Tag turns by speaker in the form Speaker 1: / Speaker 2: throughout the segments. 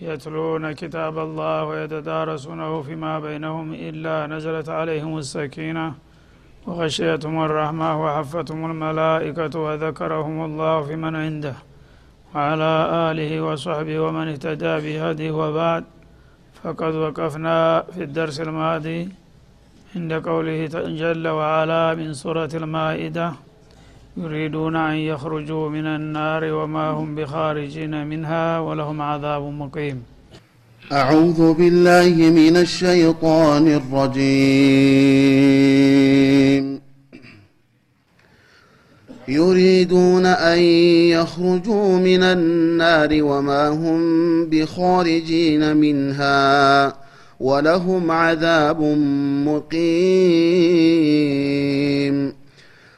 Speaker 1: يتلون كتاب الله ويتدارسونه فيما بينهم إلا نزلت عليهم السكينة وغشيتهم الرحمة وحفتهم الملائكة وذكرهم الله في من عنده وعلى آله وصحبه ومن اهتدى بهديه وبعد. فقد وقفنا في الدرس الماضي عند قوله جل وعلا من سورة المائدة يريدون أن يخرجوا من النار وما هم بخارجين منها ولهم عذاب مقيم.
Speaker 2: أعوذ بالله من الشيطان الرجيم. يريدون أن يخرجوا من النار وما هم بخارجين منها ولهم عذاب مقيم.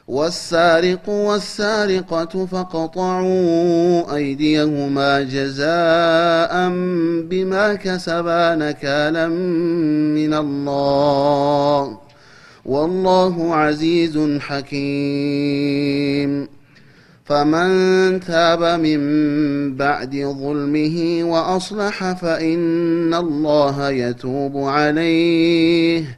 Speaker 2: والسارق والسارقة فقطعوا أيديهما جزاء بما كسبا نكالا من الله. والله عزيز حكيم. فمن تاب من بعد ظلمه وأصلح فإن الله يتوب عليه.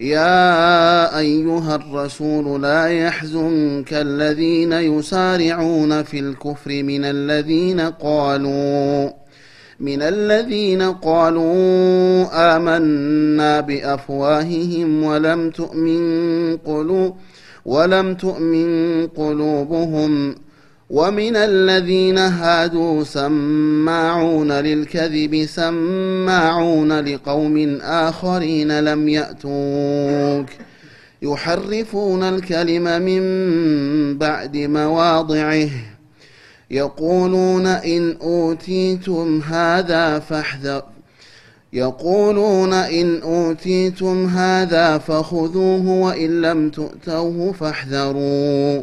Speaker 2: يا أيها الرسول لا يحزنك الذين يسارعون في الكفر من الذين قالوا من الذين قالوا آمنا بأفواههم ولم تؤمن قلوب ولم تؤمن قلوبهم ومن الذين هادوا سماعون للكذب سماعون لقوم آخرين لم يأتوك يحرفون الكلم من بعد مواضعه يقولون إن أوتيتم هذا فاحذر يقولون إن أوتيتم هذا فخذوه وإن لم تؤتوه فاحذروا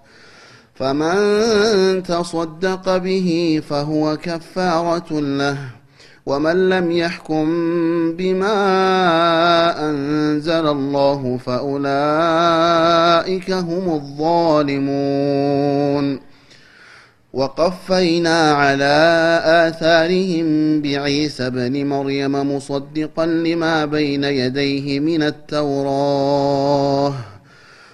Speaker 2: فمن تصدق به فهو كفارة له ومن لم يحكم بما أنزل الله فأولئك هم الظالمون. وقفينا على آثارهم بعيسى بن مريم مصدقا لما بين يديه من التوراه.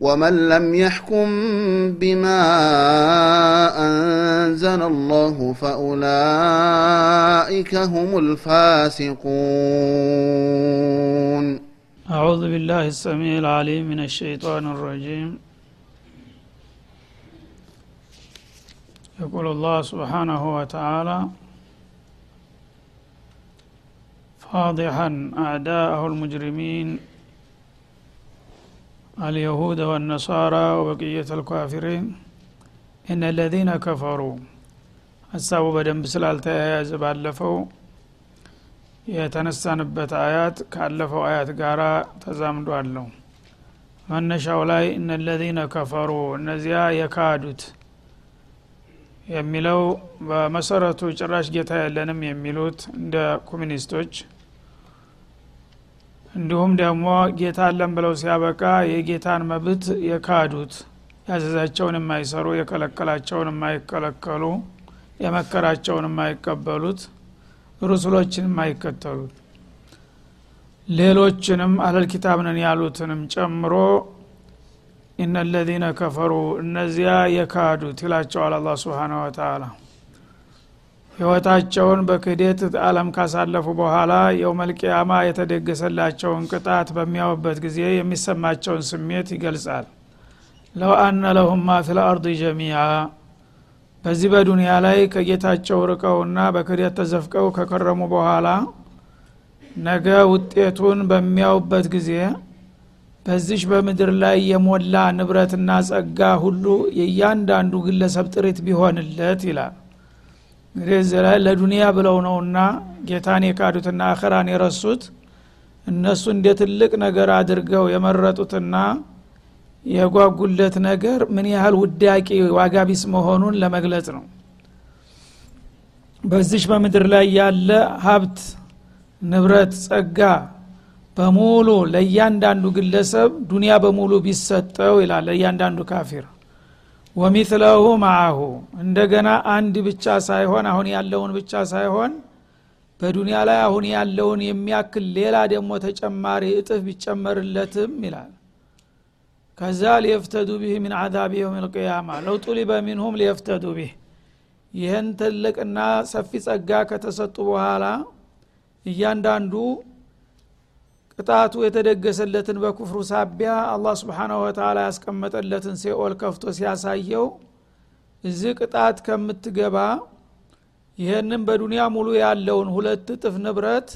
Speaker 2: ومن لم يحكم بما أنزل الله فأولئك هم الفاسقون.
Speaker 1: أعوذ بالله السميع العليم من الشيطان الرجيم. يقول الله سبحانه وتعالى فاضحا أعداءه المجرمين اليهود والنصارى وبقية الكافرين إن الذين كفروا ሀሳቡ በደንብ ስላልተያያዘ ባለፈው የተነሳንበት አያት ካለፈው አያት ጋር ተዛምዶ አለው መነሻው ላይ እነ ለዚነ ከፈሩ እነዚያ የካዱት የሚለው በመሰረቱ ጭራሽ ጌታ የለንም የሚሉት እንደ ኮሚኒስቶች እንዲሁም ደግሞ ጌታ አለን ብለው ሲያበቃ የጌታን መብት የካዱት ያዘዛቸውን የማይሰሩ የከለከላቸውን የማይከለከሉ የመከራቸውን የማይቀበሉት ሩሱሎችን የማይከተሉት ሌሎችንም አለል ኪታብ ያሉትንም ጨምሮ ኢነ ለዚነ ከፈሩ እነዚያ የካዱት ይላቸዋል አላ ስብሓን ወተላ ህይወታቸውን በክህደት አለም ካሳለፉ በኋላ የውመልቅያማ የተደገሰላቸውን ቅጣት በሚያውበት ጊዜ የሚሰማቸውን ስሜት ይገልጻል። ለው አነ ለሁም ማ ፊል አርድ በዚህ በዱንያ ላይ ከጌታቸው ርቀውና በክህደት ተዘፍቀው ከከረሙ በኋላ ነገ ውጤቱን በሚያውበት ጊዜ በዚሽ በምድር ላይ የሞላ ንብረትና ጸጋ ሁሉ የእያንዳንዱ ግለሰብ ጥሪት ቢሆንለት ይላል እንግዲህ ለዱንያ ብለው ነውና ጌታን የካዱትና አኸራን የረሱት። እነሱ እንደ ትልቅ ነገር አድርገው የመረጡትና የጓጉለት ነገር ምን ያህል ውዳቂ ዋጋ ቢስ መሆኑን ለመግለጽ ነው። በዚሽ በምድር ላይ ያለ ሀብት ንብረት ጸጋ በሙሉ ለእያንዳንዱ ግለሰብ ዱንያ በሙሉ ቢሰጠው ይላል ለእያንዳንዱ ካፊር ወሚትለሁ ማአሁ እንደገና አንድ ብቻ ሳይሆን አሁን ያለውን ብቻ ሳይሆን በዱንያ ላይ አሁን ያለውን የሚያክል ሌላ ደግሞ ተጨማሪ እጥፍ ቢጨመርለትም ይላል። ከዛ ሊየፍተዱ ቢህ ምን አዛብ የውም ልቅያማ ለው ሚንሁም ሊየፍተዱ ቢህ። ይህን ትልቅና ሰፊ ጸጋ ከተሰጡ በኋላ እያንዳንዱ ቅጣቱ የተደገሰለትን በኩፍሩ ሳቢያ አላህ ስብሓናሁ ወተላ ያስቀመጠለትን ሴኦል ከፍቶ ሲያሳየው እዚህ ቅጣት ከምትገባ ይህንም በዱንያ ሙሉ ያለውን ሁለት እጥፍ ንብረት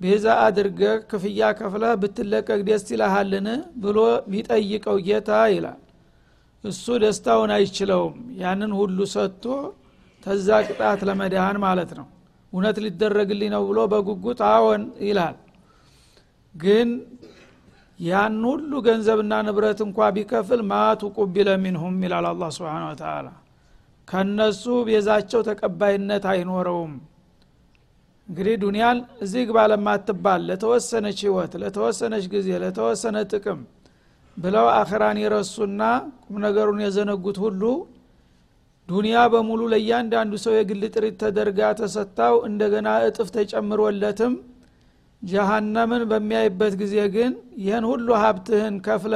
Speaker 1: ቤዛ አድርገህ ክፍያ ከፍለህ ብትለቀቅ ደስ ይልሃልን ብሎ ቢጠይቀው ጌታ ይላል። እሱ ደስታውን አይችለውም። ያንን ሁሉ ሰጥቶ ተዛ ቅጣት ለመድሃን ማለት ነው። እውነት ሊደረግልኝ ነው ብሎ በጉጉት አዎን ይላል ግን ያን ሁሉ ገንዘብና ንብረት እንኳ ቢከፍል ማቱ ቁቢለ ሚንሁም ይላል አላ ስብን ተላ ከነሱ ቤዛቸው ተቀባይነት አይኖረውም። እንግዲህ ዱንያን እዚህ ግባ ለማትባል ለተወሰነች ህይወት ለተወሰነች ጊዜ ለተወሰነ ጥቅም ብለው አኽራን የረሱና ቁም ነገሩን የዘነጉት ሁሉ ዱንያ በሙሉ ለእያንዳንዱ ሰው የግል ጥሪት ተደርጋ ተሰጥታው እንደገና እጥፍ ተጨምሮለትም ጀሃነምን በሚያይበት ጊዜ ግን ይህን ሁሉ ሀብትህን ከፍለ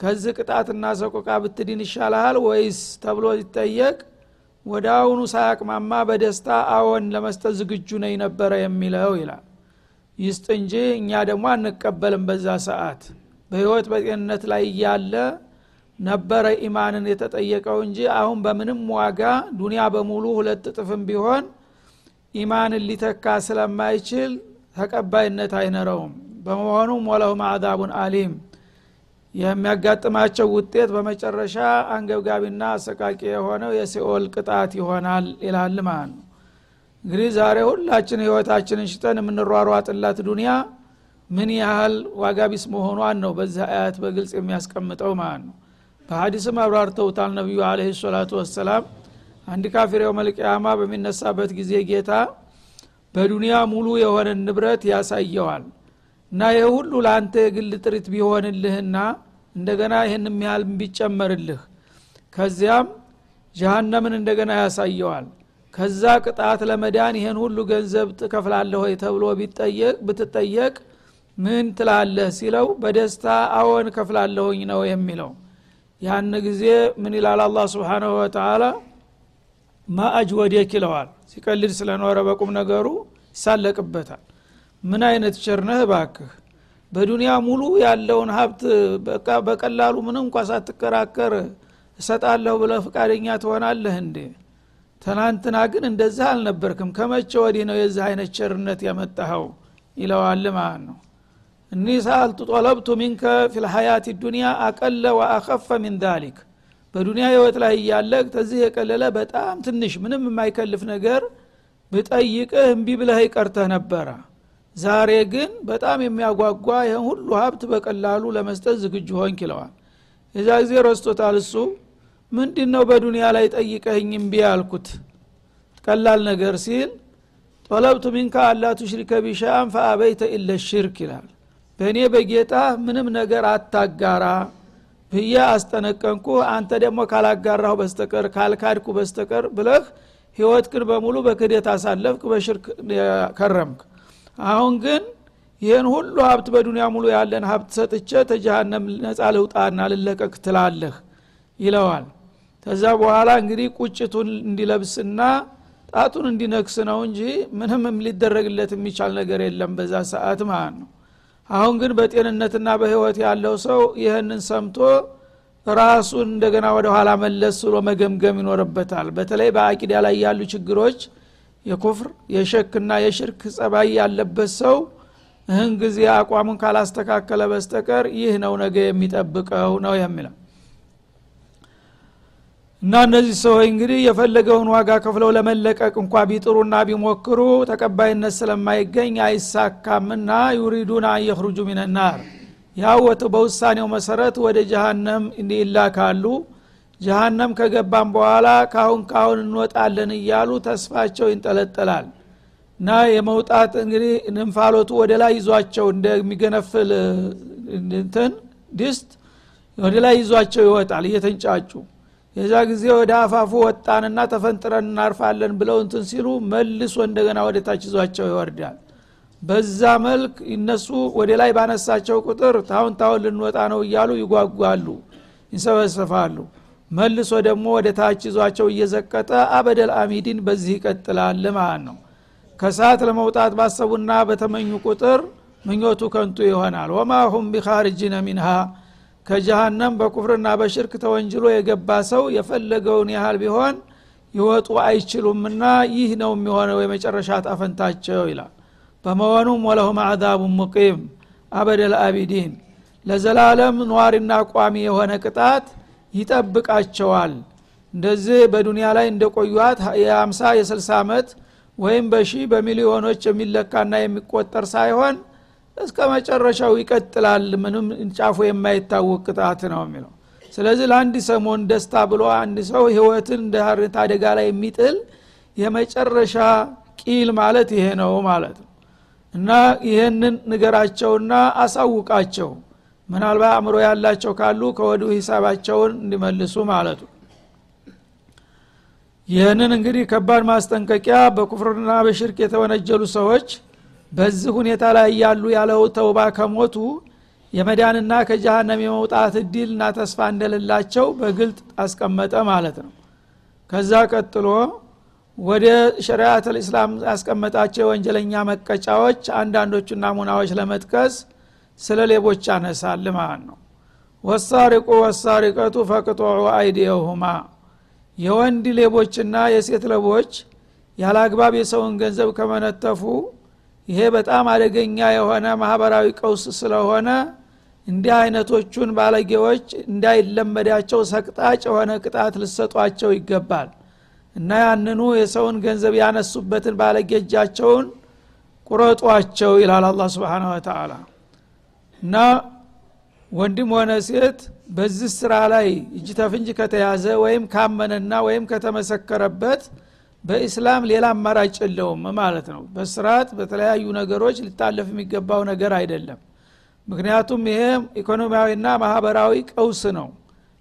Speaker 1: ከዚህ ቅጣትና ሰቆቃ ብትድን ይሻልሃል ወይስ ተብሎ ይጠየቅ ወደ አሁኑ ሳያቅማማ በደስታ አዎን ለመስጠት ዝግጁ ነኝ ነበረ የሚለው ይላል። ይስጥ እንጂ እኛ ደግሞ አንቀበልም በዛ ሰዓት። በህይወት በጤንነት ላይ እያለ ነበረ ኢማንን የተጠየቀው እንጂ አሁን በምንም ዋጋ ዱንያ በሙሉ ሁለት እጥፍም ቢሆን ኢማንን ሊተካ ስለማይችል ተቀባይነት አይነረውም በመሆኑም ወለሁም አዛቡን አሊም። የሚያጋጥማቸው ውጤት በመጨረሻ አንገብጋቢና አሰቃቂ የሆነው የሲኦል ቅጣት ይሆናል ይላል ማለት ነው። እንግዲህ ዛሬ ሁላችን ህይወታችንን ሽጠን የምንሯሯጥላት ዱንያ ምን ያህል ዋጋ ቢስ መሆኗን ነው በዚህ አያት በግልጽ የሚያስቀምጠው ማለት ነው። በሀዲስም አብራርተውታል ነቢዩ አለ ሰላቱ ወሰላም አንድ ካፊር የውመልቅያማ በሚነሳበት ጊዜ ጌታ በዱንያ ሙሉ የሆነ ንብረት ያሳየዋል። እና ይህ ሁሉ ለአንተ የግል ጥሪት ቢሆንልህና እንደገና ይህን ያህል ቢጨመርልህ ከዚያም ጀሃነምን እንደገና ያሳየዋል። ከዛ ቅጣት ለመዳን ይህን ሁሉ ገንዘብ ትከፍላለህ ወይ ተብሎ ብትጠየቅ ምን ትላለህ ሲለው በደስታ አዎን ከፍላለሁኝ ነው የሚለው። ያን ጊዜ ምን ይላል አላ ስብሓናሁ ወተላ ማአጅወዴክ ይለዋል። ሲቀልድ ስለኖረ በቁም ነገሩ ይሳለቅበታል። ምን አይነት ቸርነህ ባክህ በዱንያ ሙሉ ያለውን ሀብት በቀላሉ ምንም እንኳ ሳትከራከር እሰጣለሁ ብለ ፍቃደኛ ትሆናለህ እንዴ? ትናንትና ግን እንደዛ አልነበርክም። ከመቼ ወዲህ ነው የዚህ አይነት ቸርነት ያመጣኸው? ይለዋል ማለት ነው። እኒ ሰአልቱ ጠለብቱ ሚንከ ፊልሀያት ዱኒያ አቀለ ወአኸፈ ሚን ዛሊክ በዱንያ ህይወት ላይ እያለ ተዚህ የቀለለ በጣም ትንሽ ምንም የማይከልፍ ነገር ብጠይቅህ እምቢ ብለህ ይቀርተህ ነበረ። ዛሬ ግን በጣም የሚያጓጓ ይህን ሁሉ ሀብት በቀላሉ ለመስጠት ዝግጁ ሆንክ ይለዋል። የዛ ጊዜ ረስቶታል እሱ። ምንድ ነው በዱንያ ላይ ጠይቀህኝ እምቢ ያልኩት? ቀላል ነገር ሲል ጦለብቱ ሚንካ አላ ቱሽሪከ ቢሻአን ፈአበይተ ኢለ ሽርክ ይላል። በእኔ በጌታ ምንም ነገር አታጋራ ብዬ አስጠነቀንኩ አንተ ደግሞ ካላጋራሁ በስተቀር ካልካድኩ በስተቀር ብለህ ህይወት ግን በሙሉ በክደት አሳለፍክ በሽርክ ከረምክ። አሁን ግን ይህን ሁሉ ሀብት በዱንያ ሙሉ ያለን ሀብት ሰጥቼ ተጀሃነም ነጻ ልውጣና ልለቀቅ ትላለህ ይለዋል። ከዛ በኋላ እንግዲህ ቁጭቱን እንዲለብስና ጣቱን እንዲነክስ ነው እንጂ ምንም ሊደረግለት የሚቻል ነገር የለም በዛ ሰዓት ማለት ነው አሁን ግን በጤንነትና በህይወት ያለው ሰው ይህንን ሰምቶ ራሱን እንደገና ወደ ኋላ መለስ ብሎ መገምገም ይኖርበታል። በተለይ በአቂዳ ላይ ያሉ ችግሮች የኩፍር የሸክና የሽርክ ጸባይ ያለበት ሰው እህን ጊዜ አቋሙን ካላስተካከለ በስተቀር ይህ ነው ነገ የሚጠብቀው ነው የሚለው እና እነዚህ ሰዎች እንግዲህ የፈለገውን ዋጋ ከፍለው ለመለቀቅ እንኳ ቢጥሩና ቢሞክሩ ተቀባይነት ስለማይገኝ አይሳካምና ዩሪዱን አየኽሩጁ ሚነናር ያወት በውሳኔው መሰረት ወደ ጀሃነም ይላካሉ። ጀሃነም ከገባም በኋላ ካሁን ካሁን እንወጣለን እያሉ ተስፋቸው ይንጠለጠላል። እና የመውጣት እንግዲህ እንፋሎቱ ወደ ላይ ይዟቸው እንደሚገነፍል እንትን ድስት ወደ ላይ ይዟቸው ይወጣል እየተንጫጩ የዛ ጊዜ ወደ አፋፉ ወጣንና ተፈንጥረን እናርፋለን ብለው እንትን ሲሉ መልሶ እንደገና ወደ ታች ይዟቸው ይወርዳል። በዛ መልክ እነሱ ወደ ላይ ባነሳቸው ቁጥር ታሁን ታሁን ልንወጣ ነው እያሉ ይጓጓሉ ይንሰበሰፋሉ መልሶ ደግሞ ወደ ታች ይዟቸው እየዘቀጠ አበደል አሚዲን በዚህ ይቀጥላል ማለት ነው። ከሰዓት ለመውጣት ባሰቡና በተመኙ ቁጥር ምኞቱ ከንቱ ይሆናል። ወማ ሁም ቢኻርጅነ ሚንሃ ከጀሃነም በኩፍርና በሽርክ ተወንጅሎ የገባ ሰው የፈለገውን ያህል ቢሆን ይወጡ አይችሉምና ይህ ነው የሚሆነው የመጨረሻ ጣፈንታቸው ይላል። በመሆኑም ወለሁም አዛቡ ሙቂም አበደል አቢዲን ለዘላለም ኗሪና ቋሚ የሆነ ቅጣት ይጠብቃቸዋል። እንደዚህ በዱንያ ላይ እንደቆዩት የአምሳ የስልሳ ዓመት ወይም በሺ በሚሊዮኖች የሚለካና የሚቆጠር ሳይሆን እስከ መጨረሻው ይቀጥላል። ምንም ጫፉ የማይታወቅ ቅጣት ነው የሚለው። ስለዚህ ለአንድ ሰሞን ደስታ ብሎ አንድ ሰው ህይወትን እንደ አደጋ ላይ የሚጥል የመጨረሻ ቂል ማለት ይሄ ነው ማለት ነው። እና ይህንን ንገራቸውና አሳውቃቸው። ምናልባት አእምሮ ያላቸው ካሉ ከወዲሁ ሂሳባቸውን እንዲመልሱ ማለቱ ይህንን እንግዲህ ከባድ ማስጠንቀቂያ በኩፍርና በሽርክ የተወነጀሉ ሰዎች በዚህ ሁኔታ ላይ ያሉ ያለው ተውባ ከሞቱ የመዳንና ከጀሃነም የመውጣት እድልና ተስፋ እንደሌላቸው በግልጥ አስቀመጠ ማለት ነው። ከዛ ቀጥሎ ወደ ሸሪዓት ልእስላም ያስቀመጣቸው የወንጀለኛ መቀጫዎች አንዳንዶቹ ናሙናዎች ለመጥቀስ ስለ ሌቦች ያነሳል ማለት ነው። ወሳሪቁ ወሳሪቀቱ ፈቅጦዑ አይዲየሁማ። የወንድ ሌቦችና የሴት ሌቦች ያለ አግባብ የሰውን ገንዘብ ከመነተፉ ይሄ በጣም አደገኛ የሆነ ማህበራዊ ቀውስ ስለሆነ እንዲህ አይነቶቹን ባለጌዎች እንዳይለመዳቸው ሰቅጣጭ የሆነ ቅጣት ልሰጧቸው ይገባል። እና ያንኑ የሰውን ገንዘብ ያነሱበትን ባለጌጃቸውን ቁረጧቸው ይላል አላ ስብን ወተላ እና ወንድም ሆነ ሴት በዚህ ስራ ላይ እጅ ተፍንጅ ከተያዘ ወይም ካመነና ወይም ከተመሰከረበት በኢስላም ሌላ አማራጭ የለውም ማለት ነው። በስርዓት በተለያዩ ነገሮች ሊታለፍ የሚገባው ነገር አይደለም። ምክንያቱም ይሄ ኢኮኖሚያዊና ማህበራዊ ቀውስ ነው።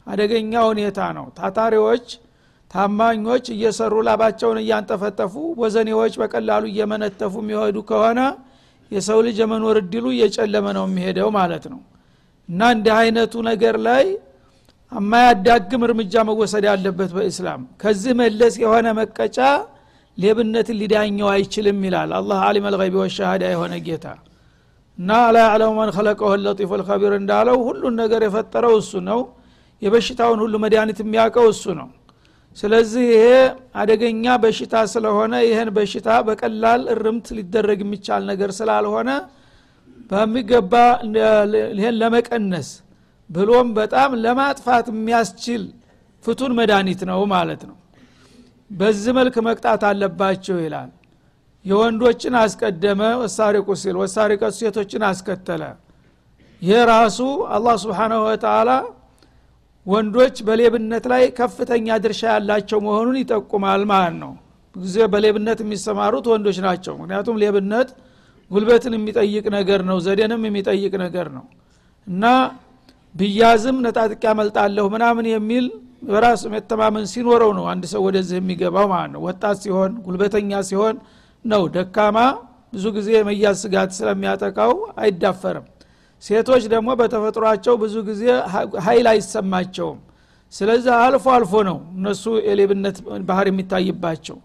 Speaker 1: አደገኛ ሁኔታ ነው። ታታሪዎች ታማኞች እየሰሩ ላባቸውን እያንጠፈጠፉ ወዘኔዎች በቀላሉ እየመነተፉ የሚሄዱ ከሆነ የሰው ልጅ የመኖር እድሉ እየጨለመ ነው የሚሄደው ማለት ነው። እና እንዲህ አይነቱ ነገር ላይ የማያዳግም እርምጃ መወሰድ ያለበት በእስላም። ከዚህ መለስ የሆነ መቀጫ ሌብነትን ሊዳኘው አይችልም ይላል። አላህ አሊም አልገይቢ ወሻሃዳ የሆነ ጌታ። እና አላ ያዕለሙ መን ከለቀሁ ለጢፉ ልከቢር እንዳለው ሁሉን ነገር የፈጠረው እሱ ነው። የበሽታውን ሁሉ መድኃኒት የሚያውቀው እሱ ነው። ስለዚህ ይሄ አደገኛ በሽታ ስለሆነ ይህን በሽታ በቀላል እርምት ሊደረግ የሚቻል ነገር ስላልሆነ በሚገባ ይህን ለመቀነስ ብሎም በጣም ለማጥፋት የሚያስችል ፍቱን መድኃኒት ነው ማለት ነው። በዚህ መልክ መቅጣት አለባቸው ይላል። የወንዶችን አስቀደመ ወሳሪቁ ሲል ወሳሪቀቱ ሴቶችን አስከተለ። ይህ ራሱ አላህ ስብሓናሁ ወተላ ወንዶች በሌብነት ላይ ከፍተኛ ድርሻ ያላቸው መሆኑን ይጠቁማል ማለት ነው። ጊዜ በሌብነት የሚሰማሩት ወንዶች ናቸው። ምክንያቱም ሌብነት ጉልበትን የሚጠይቅ ነገር ነው ዘዴንም የሚጠይቅ ነገር ነው። እና ብያዝም ነጣጥቅ ያመልጣለሁ ምናምን የሚል በራስ መተማመን ሲኖረው ነው አንድ ሰው ወደዚህ የሚገባው ማለት ነው። ወጣት ሲሆን ጉልበተኛ ሲሆን ነው። ደካማ ብዙ ጊዜ የመያዝ ስጋት ስለሚያጠቃው አይዳፈርም። ሴቶች ደግሞ በተፈጥሯቸው ብዙ ጊዜ ሀይል አይሰማቸውም። ስለዚህ አልፎ አልፎ ነው እነሱ የሌብነት ባህር የሚታይባቸው።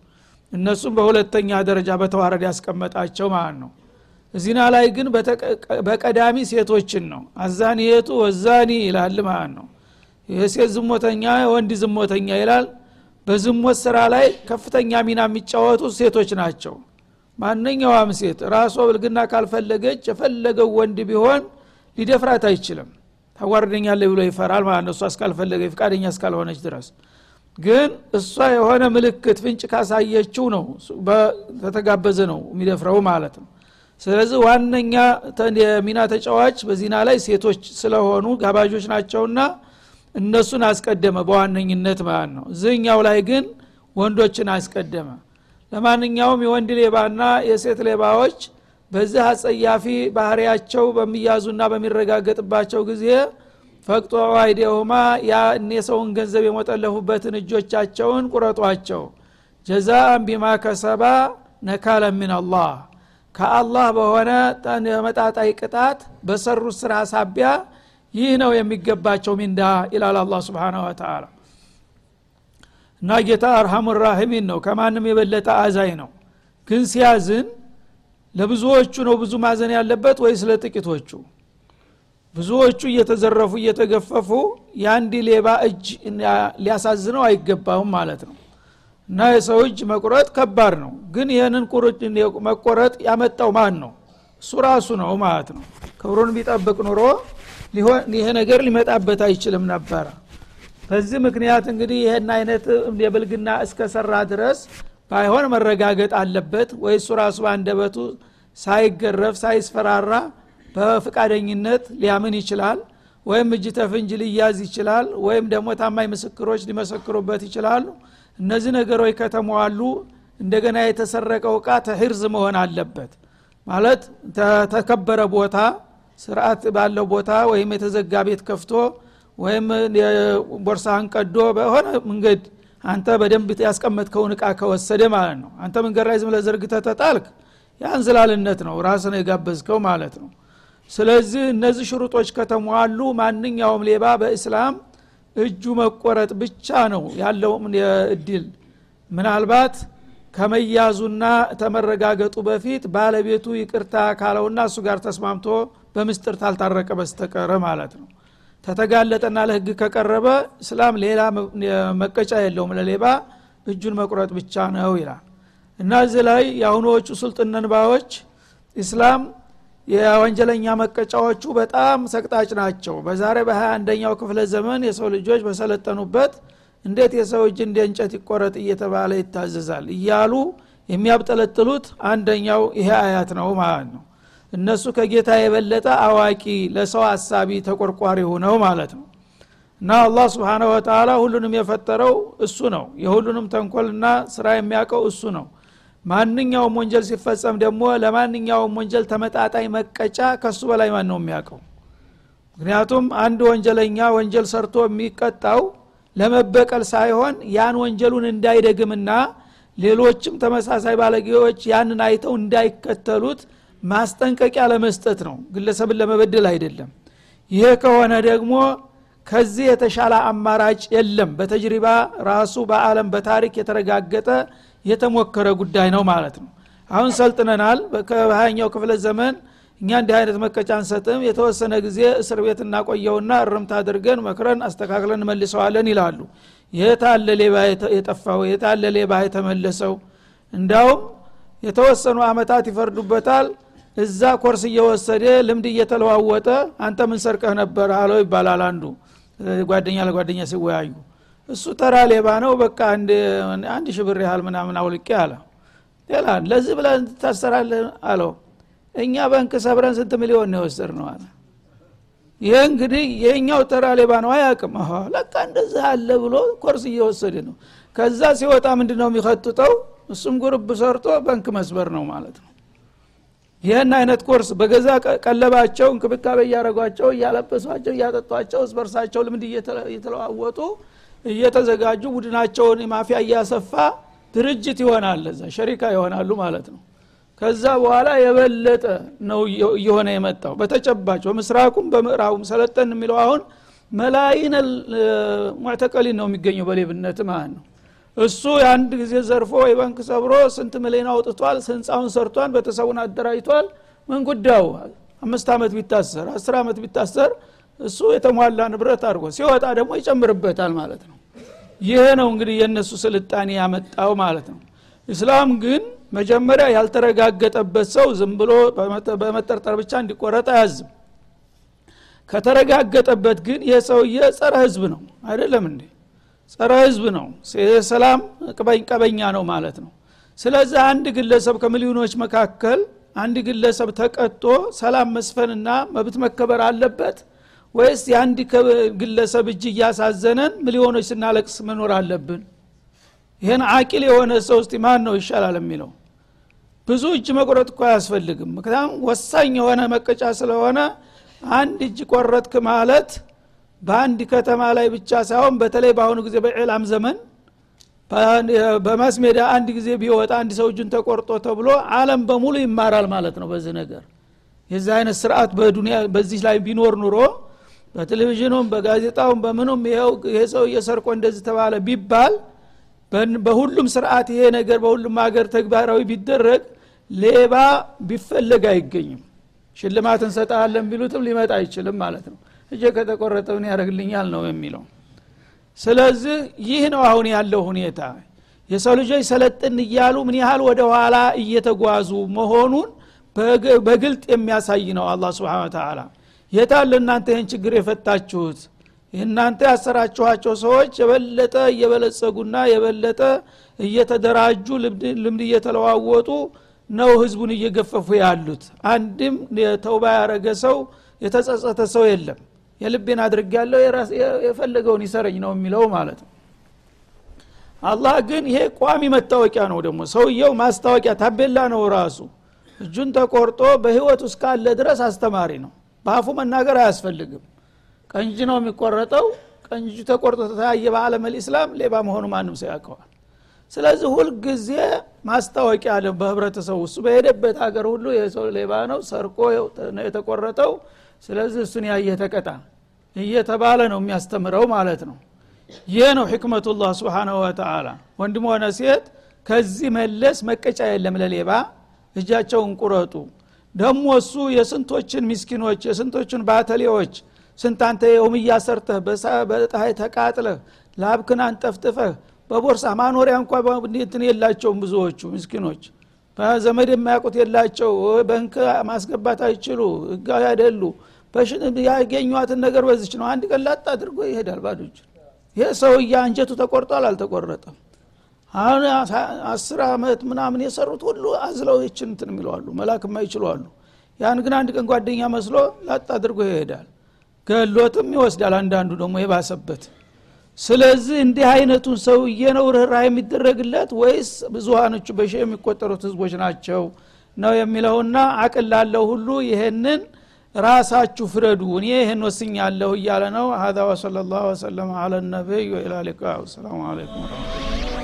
Speaker 1: እነሱም በሁለተኛ ደረጃ በተዋረድ ያስቀመጣቸው ማለት ነው እዚና ላይ ግን በቀዳሚ ሴቶችን ነው። አዛኒየቱ ወዛኒ ይላል ማለት ነው። የሴት ዝሞተኛ የወንድ ዝሞተኛ ይላል። በዝሞት ስራ ላይ ከፍተኛ ሚና የሚጫወቱ ሴቶች ናቸው። ማንኛውም ሴት ራሷ ብልግና ካልፈለገች የፈለገው ወንድ ቢሆን ሊደፍራት አይችልም። ታዋርደኛለ ብሎ ይፈራል ማለት ነው። እሷ እስካልፈለገ ፍቃደኛ እስካልሆነች ድረስ። ግን እሷ የሆነ ምልክት ፍንጭ ካሳየችው ነው ተተጋበዘ ነው የሚደፍረው ማለት ነው ስለዚህ ዋነኛ የሚና ተጫዋች በዚና ላይ ሴቶች ስለሆኑ ጋባዦች ናቸውና እነሱን አስቀደመ በዋነኝነት ማለት ነው። እዚህኛው ላይ ግን ወንዶችን አስቀደመ። ለማንኛውም የወንድ ሌባና የሴት ሌባዎች በዚህ አጸያፊ ባህሪያቸው በሚያዙና በሚረጋገጥባቸው ጊዜ ፈቅጦ አይዲሁማ ያ የሰውን ገንዘብ የሞጠለፉበትን እጆቻቸውን ቁረጧቸው። ጀዛአን ቢማ ከሰባ ነካለ ምን አላህ ከአላህ በሆነ መጣጣይ ቅጣት በሰሩት ስራ ሳቢያ ይህ ነው የሚገባቸው ሚንዳ ይላል አላ ስብን ወተላ እና ጌታ አርሐሙ ራሒሚን ነው። ከማንም የበለጠ አዛኝ ነው። ግን ሲያዝን ለብዙዎቹ ነው ብዙ ማዘን ያለበት ወይስ ለጥቂቶቹ? ብዙዎቹ እየተዘረፉ እየተገፈፉ የአንድ ሌባ እጅ ሊያሳዝነው አይገባውም ማለት ነው እና የሰው እጅ መቁረጥ ከባድ ነው። ግን ይህንን መቆረጥ ያመጣው ማን ነው? እሱ ራሱ ነው ማለት ነው። ክብሩን ቢጠብቅ ኑሮ ይሄ ነገር ሊመጣበት አይችልም ነበረ። በዚህ ምክንያት እንግዲህ ይህን አይነት የብልግና እስከሰራ ድረስ ባይሆን መረጋገጥ አለበት። ወይ እሱ ራሱ በአንደበቱ ሳይገረፍ ሳይስፈራራ በፍቃደኝነት ሊያምን ይችላል። ወይም እጅ ተፍንጅ ሊያዝ ይችላል። ወይም ደግሞ ታማኝ ምስክሮች ሊመሰክሩበት ይችላሉ እነዚህ ነገሮች ከተሟሉ እንደገና የተሰረቀው እቃ ተሂርዝ መሆን አለበት። ማለት ተከበረ ቦታ ስርዓት ባለው ቦታ ወይም የተዘጋ ቤት ከፍቶ ወይም ቦርሳህን ቀዶ በሆነ መንገድ አንተ በደንብ ያስቀመጥከውን እቃ ከወሰደ ማለት ነው። አንተ መንገድ ላይ ዝም ለዘርግተ ተጣልክ። የአንዝላልነት ነው ራስን የጋበዝከው ማለት ነው። ስለዚህ እነዚህ ሽሩጦች ከተሟሉ ማንኛውም ሌባ በእስላም እጁ መቆረጥ ብቻ ነው ያለው እድል ምናልባት ከመያዙና ተመረጋገጡ በፊት ባለቤቱ ይቅርታ ካለውና እሱ ጋር ተስማምቶ በምስጥር ታልታረቀ በስተቀረ ማለት ነው። ተተጋለጠና ለህግ ከቀረበ እስላም ሌላ መቀጫ የለውም ለሌባ እጁን መቁረጥ ብቻ ነው ይላል። እና እዚህ ላይ የአሁኖዎቹ ስልጥን ነንባዎች ኢስላም የወንጀለኛ መቀጫዎቹ በጣም ሰቅጣጭ ናቸው። በዛሬ በሀያ አንደኛው ክፍለ ዘመን የሰው ልጆች በሰለጠኑበት እንዴት የሰው እጅ እንደ እንጨት ይቆረጥ እየተባለ ይታዘዛል? እያሉ የሚያብጠለጥሉት አንደኛው ይሄ አያት ነው ማለት ነው። እነሱ ከጌታ የበለጠ አዋቂ ለሰው አሳቢ ተቆርቋሪ ሆነው ማለት ነው። እና አላህ ስብሓነ ወተላ ሁሉንም የፈጠረው እሱ ነው። የሁሉንም ተንኮልና ስራ የሚያውቀው እሱ ነው ማንኛውም ወንጀል ሲፈጸም ደግሞ ለማንኛውም ወንጀል ተመጣጣኝ መቀጫ ከሱ በላይ ማን ነው የሚያውቀው? ምክንያቱም አንድ ወንጀለኛ ወንጀል ሰርቶ የሚቀጣው ለመበቀል ሳይሆን ያን ወንጀሉን እንዳይደግምና ሌሎችም ተመሳሳይ ባለጌዎች ያንን አይተው እንዳይከተሉት ማስጠንቀቂያ ለመስጠት ነው። ግለሰብን ለመበደል አይደለም። ይሄ ከሆነ ደግሞ ከዚህ የተሻለ አማራጭ የለም። በተጅሪባ ራሱ በአለም በታሪክ የተረጋገጠ የተሞከረ ጉዳይ ነው ማለት ነው። አሁን ሰልጥነናል። ከሀያኛው ክፍለ ዘመን እኛ እንዲህ አይነት መቀጫ አንሰጥም። የተወሰነ ጊዜ እስር ቤት እናቆየውና እርምት አድርገን መክረን አስተካክለን እንመልሰዋለን ይላሉ። የታለ ሌባ የጠፋው? የታለ ሌባ የተመለሰው? እንዳውም የተወሰኑ አመታት ይፈርዱበታል። እዛ ኮርስ እየወሰደ ልምድ እየተለዋወጠ አንተ ምን ሰርቀህ ነበር? አለው ይባላል አንዱ። ጓደኛ ለጓደኛ ሲወያዩ እሱ ተራ ሌባ ነው በቃ አንድ ሽብር ያህል ምናምን አውልቄ አለ ሌላ ለዚህ ብለህ ታሰራለህ አለው። እኛ ባንክ ሰብረን ስንት ሚሊዮን ነው የወሰድነው አለ። ይህ እንግዲህ የኛው ተራ ሌባ ነው አያቅም ለካ እንደዚህ አለ ብሎ ኮርስ እየወሰደ ነው። ከዛ ሲወጣ ምንድ ነው የሚከቱጠው እሱም ጉርብ ሰርቶ ባንክ መስበር ነው ማለት ነው ይህን አይነት ኮርስ በገዛ ቀለባቸው እንክብካቤ እያደረጓቸው እያለበሷቸው እያጠጧቸው እስበርሳቸው ልምድ እየተለዋወጡ እየተዘጋጁ ቡድናቸውን ማፊያ እያሰፋ ድርጅት ይሆናል እዛ ሸሪካ ይሆናሉ ማለት ነው። ከዛ በኋላ የበለጠ ነው እየሆነ የመጣው። በተጨባጭ በምስራቁም በምዕራቡም ሰለጠን የሚለው አሁን መላይን ሙዕተቀሊን ነው የሚገኘው በሌብነት ማለት ነው እሱ የአንድ ጊዜ ዘርፎ የባንክ ሰብሮ ስንት ሚሊዮን አውጥቷል? ህንፃውን ሰርቷል? ቤተሰቡን አደራጅቷል? ምን ጉዳዩ? አምስት ዓመት ቢታሰር አስር ዓመት ቢታሰር እሱ የተሟላ ንብረት አድርጎ ሲወጣ ደግሞ ይጨምርበታል ማለት ነው። ይህ ነው እንግዲህ የእነሱ ስልጣኔ ያመጣው ማለት ነው። እስላም ግን መጀመሪያ ያልተረጋገጠበት ሰው ዝም ብሎ በመጠርጠር ብቻ እንዲቆረጥ አያዝም። ከተረጋገጠበት ግን ይህ ሰውዬ ጸረ ህዝብ ነው። አይደለም እንዴ ጸረ ህዝብ ነው። ሰላም ቀበኛ ነው ማለት ነው። ስለዚህ አንድ ግለሰብ ከሚሊዮኖች መካከል አንድ ግለሰብ ተቀጦ ሰላም መስፈንና መብት መከበር አለበት ወይስ የአንድ ግለሰብ እጅ እያሳዘነን ሚሊዮኖች ስናለቅስ መኖር አለብን? ይህን አቂል የሆነ ሰው እስቲ ማን ነው ይሻላል የሚለው? ብዙ እጅ መቁረጥ እኮ አያስፈልግም። ምክንያቱም ወሳኝ የሆነ መቀጫ ስለሆነ አንድ እጅ ቆረጥክ ማለት በአንድ ከተማ ላይ ብቻ ሳይሆን በተለይ በአሁኑ ጊዜ በዕላም ዘመን በማስ ሜዳ አንድ ጊዜ ቢወጣ አንድ ሰው እጁን ተቆርጦ ተብሎ አለም በሙሉ ይማራል ማለት ነው በዚህ ነገር። የዚህ አይነት ስርዓት በዱኒያ በዚህ ላይ ቢኖር ኑሮ በቴሌቪዥኑም በጋዜጣውም በምኑም ይሄ ሰው እየሰርቆ እንደዚህ ተባለ ቢባል በሁሉም ስርዓት ይሄ ነገር በሁሉም ሀገር ተግባራዊ ቢደረግ ሌባ ቢፈለግ አይገኝም። ሽልማት እንሰጣለን ቢሉትም ሊመጣ አይችልም ማለት ነው እጀ ከተቆረጠ ምን ያደረግልኛል ነው የሚለው። ስለዚህ ይህ ነው አሁን ያለው ሁኔታ። የሰው ልጆች ሰለጥን እያሉ ምን ያህል ወደ ኋላ እየተጓዙ መሆኑን በግልጥ የሚያሳይ ነው አላ ስብን ተላ የታል እናንተ ይህን ችግር የፈታችሁት? እናንተ ያሰራችኋቸው ሰዎች የበለጠ እየበለጸጉና የበለጠ እየተደራጁ ልምድ እየተለዋወጡ ነው ህዝቡን እየገፈፉ ያሉት። አንድም ተውባ ያረገ ሰው የተጸጸተ ሰው የለም የልቤን አድርግ ያለው የፈለገውን ይሰረኝ ነው የሚለው ማለት ነው። አላህ ግን ይሄ ቋሚ መታወቂያ ነው ደግሞ። ሰውየው ማስታወቂያ ታቤላ ነው ራሱ። እጁን ተቆርጦ በህይወት ውስጥ ካለ ድረስ አስተማሪ ነው። በአፉ መናገር አያስፈልግም። ቀንጅ ነው የሚቆረጠው። ቀንጅ ተቆርጦ ተታየ በአለም ልእስላም ሌባ መሆኑ ማንም ሰው ያውቀዋል። ስለዚህ ሁልጊዜ ማስታወቂያ አለ በህብረተሰቡ እሱ በሄደበት ሀገር ሁሉ የሰው ሌባ ነው። ሰርቆ የተቆረጠው ስለዚህ እሱን ያየ ተቀጣ። እየተባለ ነው የሚያስተምረው ማለት ነው። ይህ ነው ሕክመቱላህ ስብሓናሁ ወተላ ወንድም ሆነ ሴት ከዚህ መለስ መቀጫ የለም ለሌባ እጃቸውን ቁረጡ። ደሞ እሱ የስንቶችን ምስኪኖች የስንቶችን ባተሌዎች ስንት አንተ የውምያ ሰርተህ በፀሐይ ተቃጥለህ ላብክን አንጠፍጥፈህ በቦርሳ ማኖሪያ እንኳ እንትን የላቸውም ብዙዎቹ ምስኪኖች በዘመድ የማያውቁት የላቸው። በንክ ማስገባት አይችሉ ህጋዊ አይደሉ ያገኟትን ነገር በዚች ነው። አንድ ቀን ላጥ አድርጎ ይሄዳል ባዶ ይህ ሰውዬ አንጀቱ ተቆርጧል አልተቆረጠም? አሁን አስር አመት ምናምን የሰሩት ሁሉ አዝለው ይችን የሚለዋሉ መላክ የማይችሉ አሉ። ያን ግን አንድ ቀን ጓደኛ መስሎ ላጥ አድርጎ ይሄዳል። ገሎትም ይወስዳል አንዳንዱ ደግሞ የባሰበት። ስለዚህ እንዲህ አይነቱን ሰውዬ ነው ርኅራ የሚደረግለት ወይስ ብዙሀኖቹ በሺ የሚቆጠሩት ህዝቦች ናቸው ነው የሚለውና አቅል ላለው ሁሉ ይሄንን ራሳችሁ ፍረዱ እኔ ይህን ወስኛለሁ እያለ ነው። ሀዛ ወሰለ ላሁ ወሰለም አለ ነቢይ ወኢላ ሊቃ ሰላሙ አለይኩም ወረመቱላ